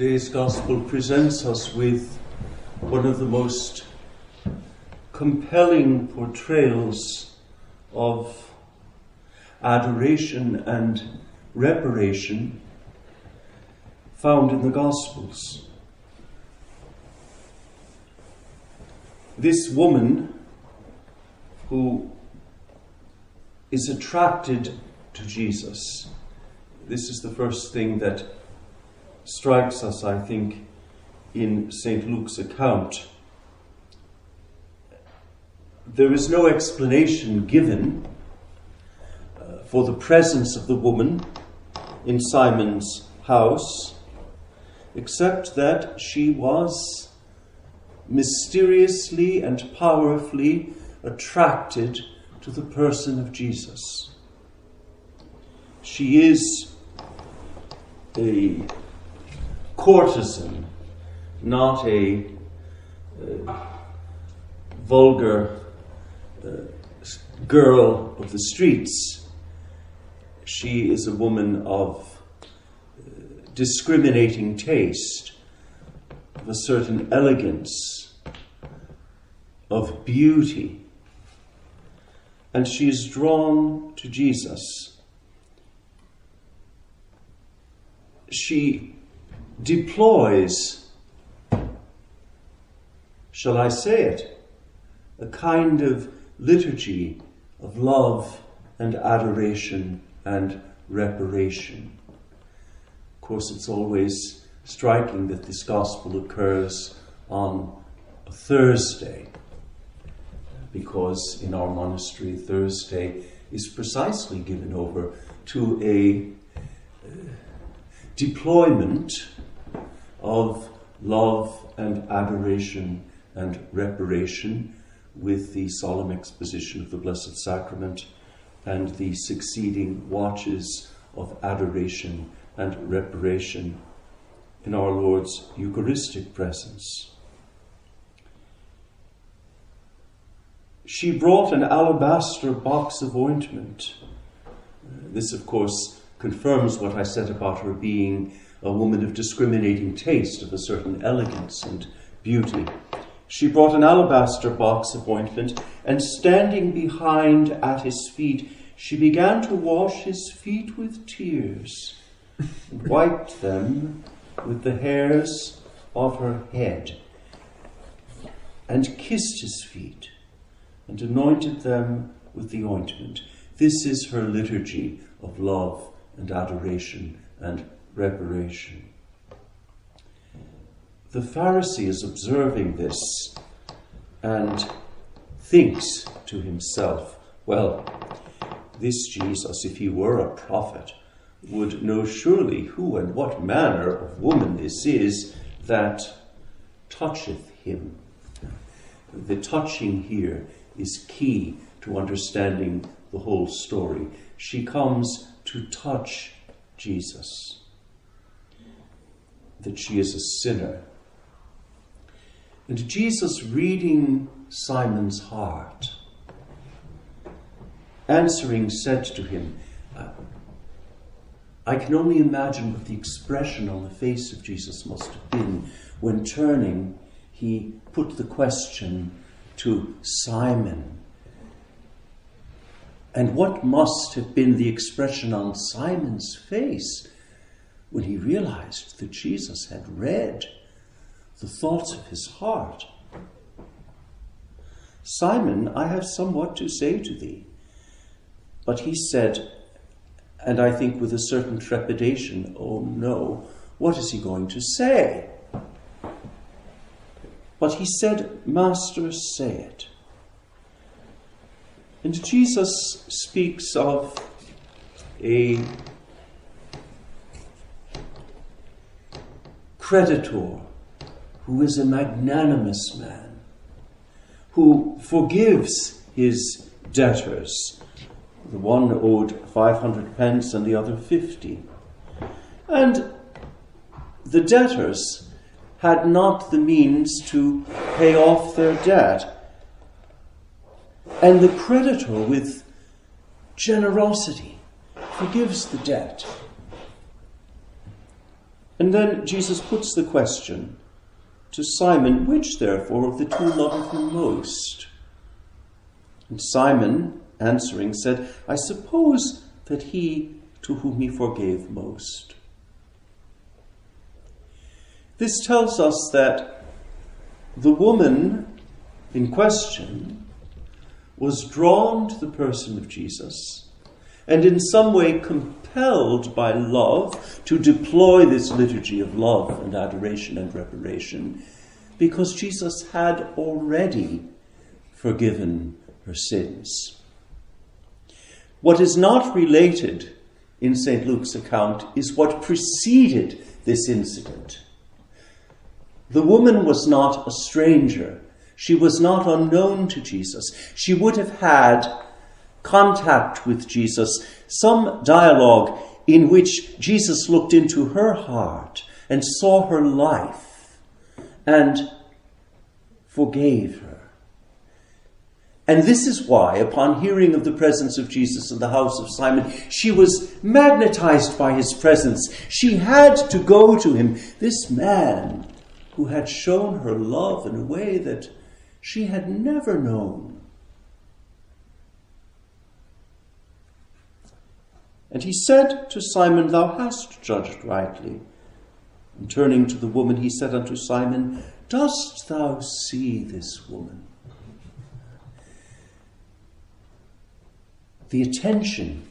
Today's Gospel presents us with one of the most compelling portrayals of adoration and reparation found in the Gospels. This woman who is attracted to Jesus. This is the first thing that strikes us, I think, in St. Luke's account. There is no explanation given uh, for the presence of the woman in Simon's house, except that she was mysteriously and powerfully attracted to the person of Jesus. She is a courtesan, not a uh, vulgar uh, girl of the streets. She is a woman of uh, discriminating taste, of a certain elegance, of beauty. And she is drawn to Jesus. She deploys, shall I say it, a kind of liturgy of love and adoration and reparation. Of course, it's always striking that this gospel occurs on a Thursday, because in our monastery, Thursday is precisely given over to a uh, deployment of love and adoration and reparation with the solemn exposition of the Blessed Sacrament and the succeeding watches of adoration and reparation in our Lord's Eucharistic presence. She brought an alabaster box of ointment. This, of course, confirms what I said about her being a woman of discriminating taste, of a certain elegance and beauty. She brought an alabaster box of ointment, and standing behind at his feet, she began to wash his feet with tears, and wiped them with the hairs of her head, and kissed his feet, and anointed them with the ointment. This is her liturgy of love and adoration and reparation. The Pharisee is observing this and thinks to himself, well, this Jesus, if he were a prophet, would know surely who and what manner of woman this is that toucheth him. The touching here is key to understanding the whole story. She comes to touch Jesus that she is a sinner. And Jesus, reading Simon's heart, answering, said to him, uh, I can only imagine what the expression on the face of Jesus must have been when turning, he put the question to Simon. And what must have been the expression on Simon's face when he realized that Jesus had read the thoughts of his heart. Simon, I have somewhat to say to thee. But he said, and I think with a certain trepidation, Oh no, what is he going to say? But he said, Master, say it. And Jesus speaks of a creditor who is a magnanimous man, who forgives his debtors. The one owed 500 pence and the other 50. And the debtors had not the means to pay off their debt. And the creditor, with generosity, forgives the debt And then Jesus puts the question to Simon, which therefore of the two loveth him most? And Simon, answering, said, I suppose that he to whom he forgave most. This tells us that the woman in question was drawn to the person of Jesus and in some way compelled by love to deploy this liturgy of love and adoration and reparation because Jesus had already forgiven her sins. What is not related in St. Luke's account is what preceded this incident. The woman was not a stranger. She was not unknown to Jesus. She would have had contact with Jesus, some dialogue in which Jesus looked into her heart and saw her life and forgave her. And this is why, upon hearing of the presence of Jesus in the house of Simon, she was magnetized by his presence. She had to go to him, this man who had shown her love in a way that she had never known. And he said to Simon, Thou hast judged rightly. And turning to the woman, he said unto Simon, Dost thou see this woman? The attention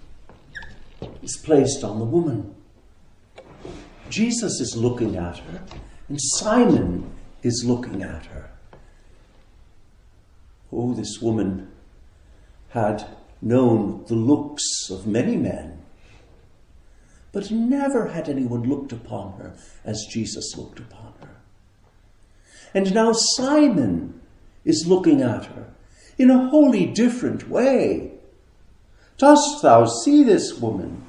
is placed on the woman. Jesus is looking at her, and Simon is looking at her. Oh, this woman had known the looks of many men but never had anyone looked upon her as Jesus looked upon her. And now Simon is looking at her in a wholly different way. Dost thou see this woman?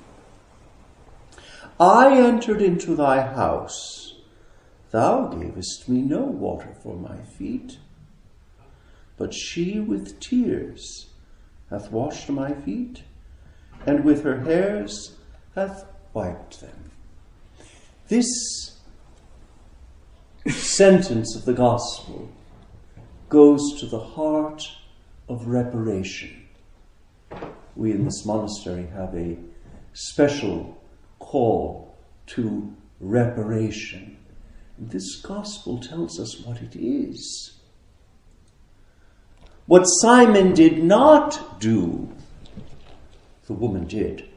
I entered into thy house. Thou gavest me no water for my feet, but she with tears hath washed my feet, and with her hairs hath wiped them. This sentence of the gospel goes to the heart of reparation. We in this monastery have a special call to reparation. This gospel tells us what it is. What Simon did not do, the woman did.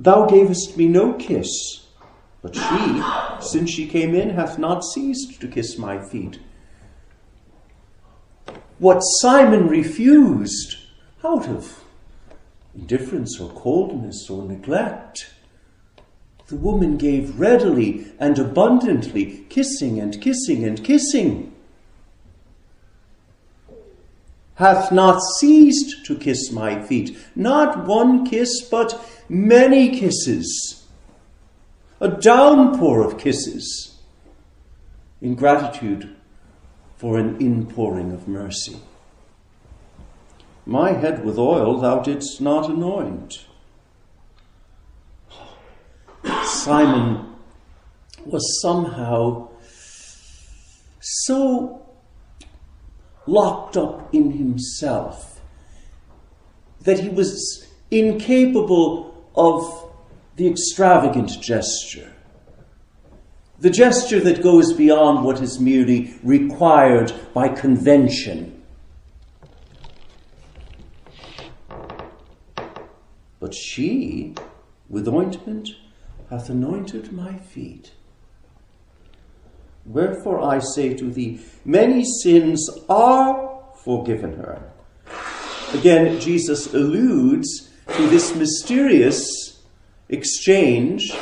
Thou gavest me no kiss, but she, since she came in, hath not ceased to kiss my feet. What Simon refused out of indifference or coldness or neglect, the woman gave readily and abundantly, kissing and kissing and kissing. Hath not ceased to kiss my feet, not one kiss, but many kisses, a downpour of kisses, in gratitude for an inpouring of mercy. My head with oil thou didst not anoint. Simon was somehow so locked up in himself that he was incapable of the extravagant gesture. The gesture that goes beyond what is merely required by convention. But she, with ointment, hath anointed my feet. Wherefore I say to thee, many sins are forgiven her. Again, Jesus alludes to this mysterious exchange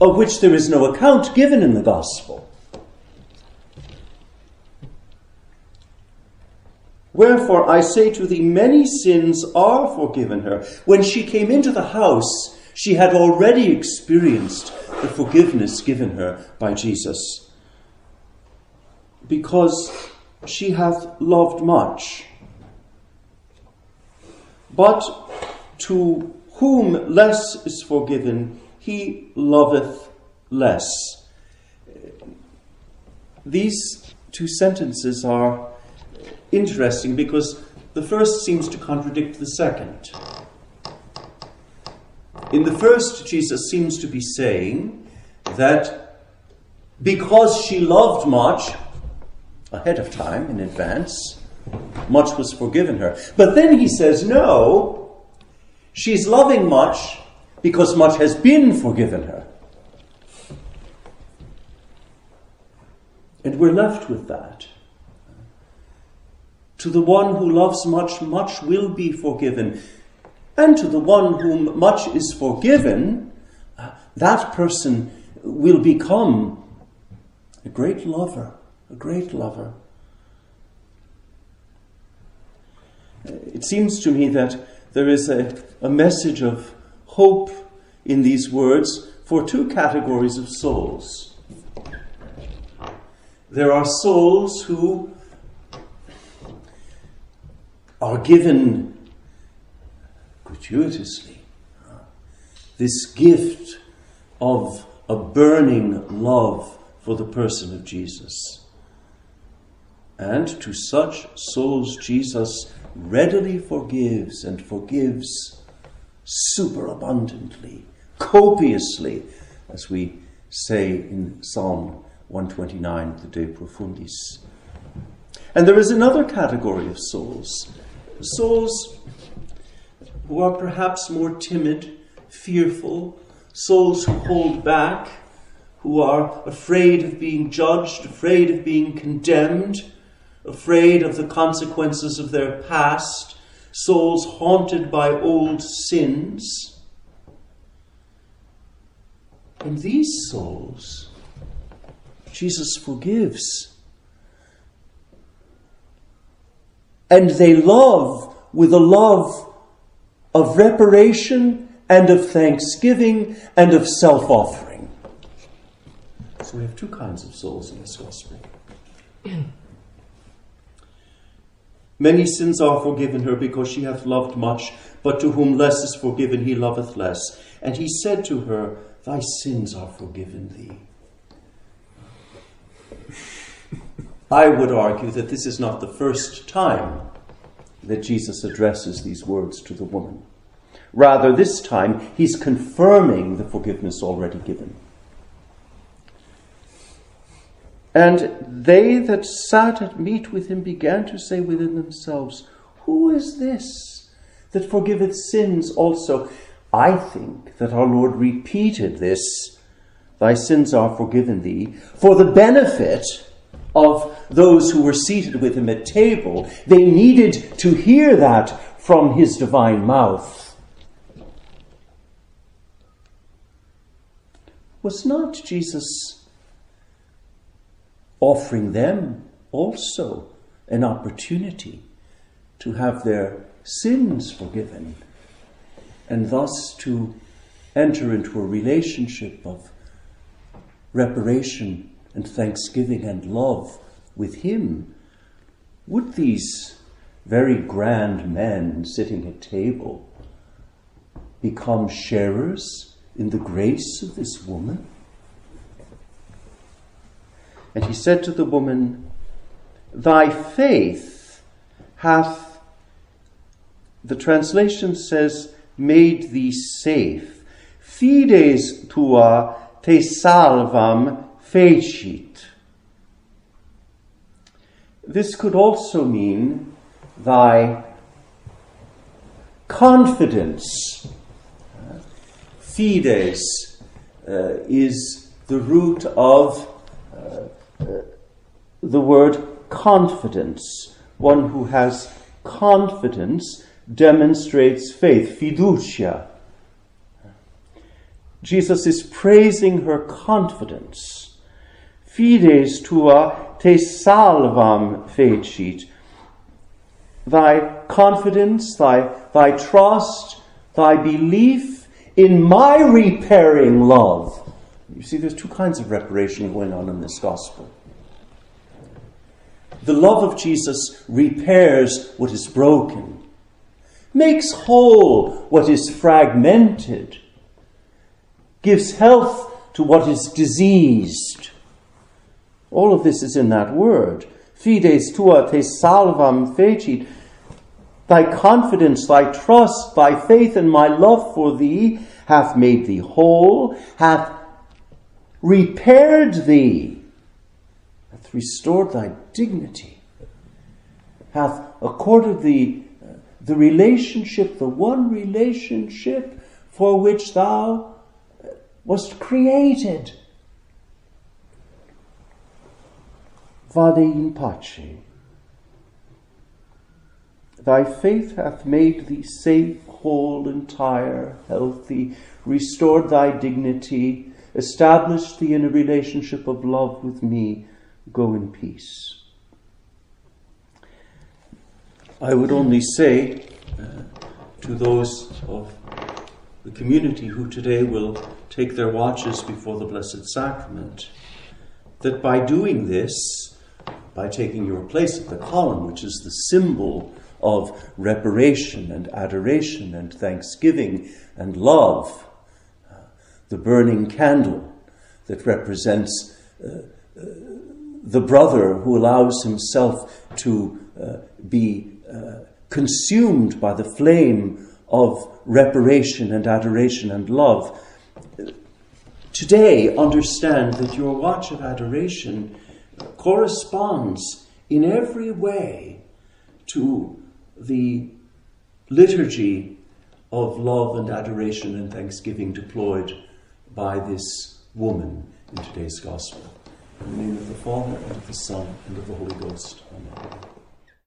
of which there is no account given in the Gospel. Wherefore I say to thee, many sins are forgiven her. When she came into the house, she had already experienced the forgiveness given her by Jesus. Because she hath loved much But to whom less is forgiven, he loveth less. These two sentences are interesting because the first seems to contradict the second. In the first, Jesus seems to be saying that because she loved much ahead of time, in advance, much was forgiven her. But then he says, no, she's loving much because much has been forgiven her. And we're left with that. To the one who loves much, much will be forgiven. And to the one whom much is forgiven, uh, that person will become a great lover, a great lover. Uh, it seems to me that there is a, a message of hope in these words for two categories of souls. There are souls who are given gratuitously this gift of a burning love for the person of Jesus. And to such souls, Jesus readily forgives and forgives superabundantly, copiously, as we say in Psalm 129, the De Profundis. And there is another category of souls, souls who are perhaps more timid, fearful, souls who hold back, who are afraid of being judged, afraid of being condemned, afraid of the consequences of their past, souls haunted by old sins. And these souls, Jesus forgives. And they love with a love of reparation and of thanksgiving and of self offering. So we have two kinds of souls in this gospel. Many sins are forgiven her because she hath loved much, but to whom less is forgiven, he loveth less. And he said to her, Thy sins are forgiven thee. I would argue that this is not the first time that Jesus addresses these words to the woman. Rather, this time, he's confirming the forgiveness already given. And they that sat at meat with him began to say within themselves, Who is this that forgiveth sins also? I think that our Lord repeated this, Thy sins are forgiven thee, for the benefit of those who were seated with him at table. They needed to hear that from his divine mouth. Was not Jesus offering them also an opportunity to have their sins forgiven and thus to enter into a relationship of reparation and thanksgiving and love with Him, would these very grand men sitting at table become sharers in the grace of this woman? And he said to the woman, Thy faith hath, the translation says, made thee safe. Fides tua te salvam fecit. This could also mean thy confidence. Fides uh, is the root of uh, uh, the word confidence. One who has confidence demonstrates faith, fiducia. Jesus is praising her confidence. Fides tua te salvam fecit. Thy confidence, thy, thy trust, thy belief in my repairing love. You see, there's two kinds of reparation going on in this gospel. The love of Jesus repairs what is broken. makes whole what is fragmented, gives health to what is diseased. All of this is in that word. Fides tua te salvam fecit. Thy confidence, thy trust, thy faith, and my love for thee hath made thee whole, hath repaired thee, hath restored thy dignity, hath accorded thee uh, the relationship, the one relationship for which thou uh, wast created. Vade in pace. Thy faith hath made thee safe, whole, entire, healthy, restored thy dignity, established thee in a relationship of love with me. Go in peace. I would only say uh, to those of the community who today will take their watches before the Blessed Sacrament that by doing this, by taking your place at the column, which is the symbol of reparation and adoration and thanksgiving and love. Uh, the burning candle that represents uh, uh, the brother who allows himself to uh, be uh, consumed by the flame of reparation and adoration and love. Today, understand that your watch of adoration corresponds in every way to the liturgy of love and adoration and thanksgiving deployed by this woman in today's gospel. In the name of the Father, and of the Son, and of the Holy Ghost. Amen.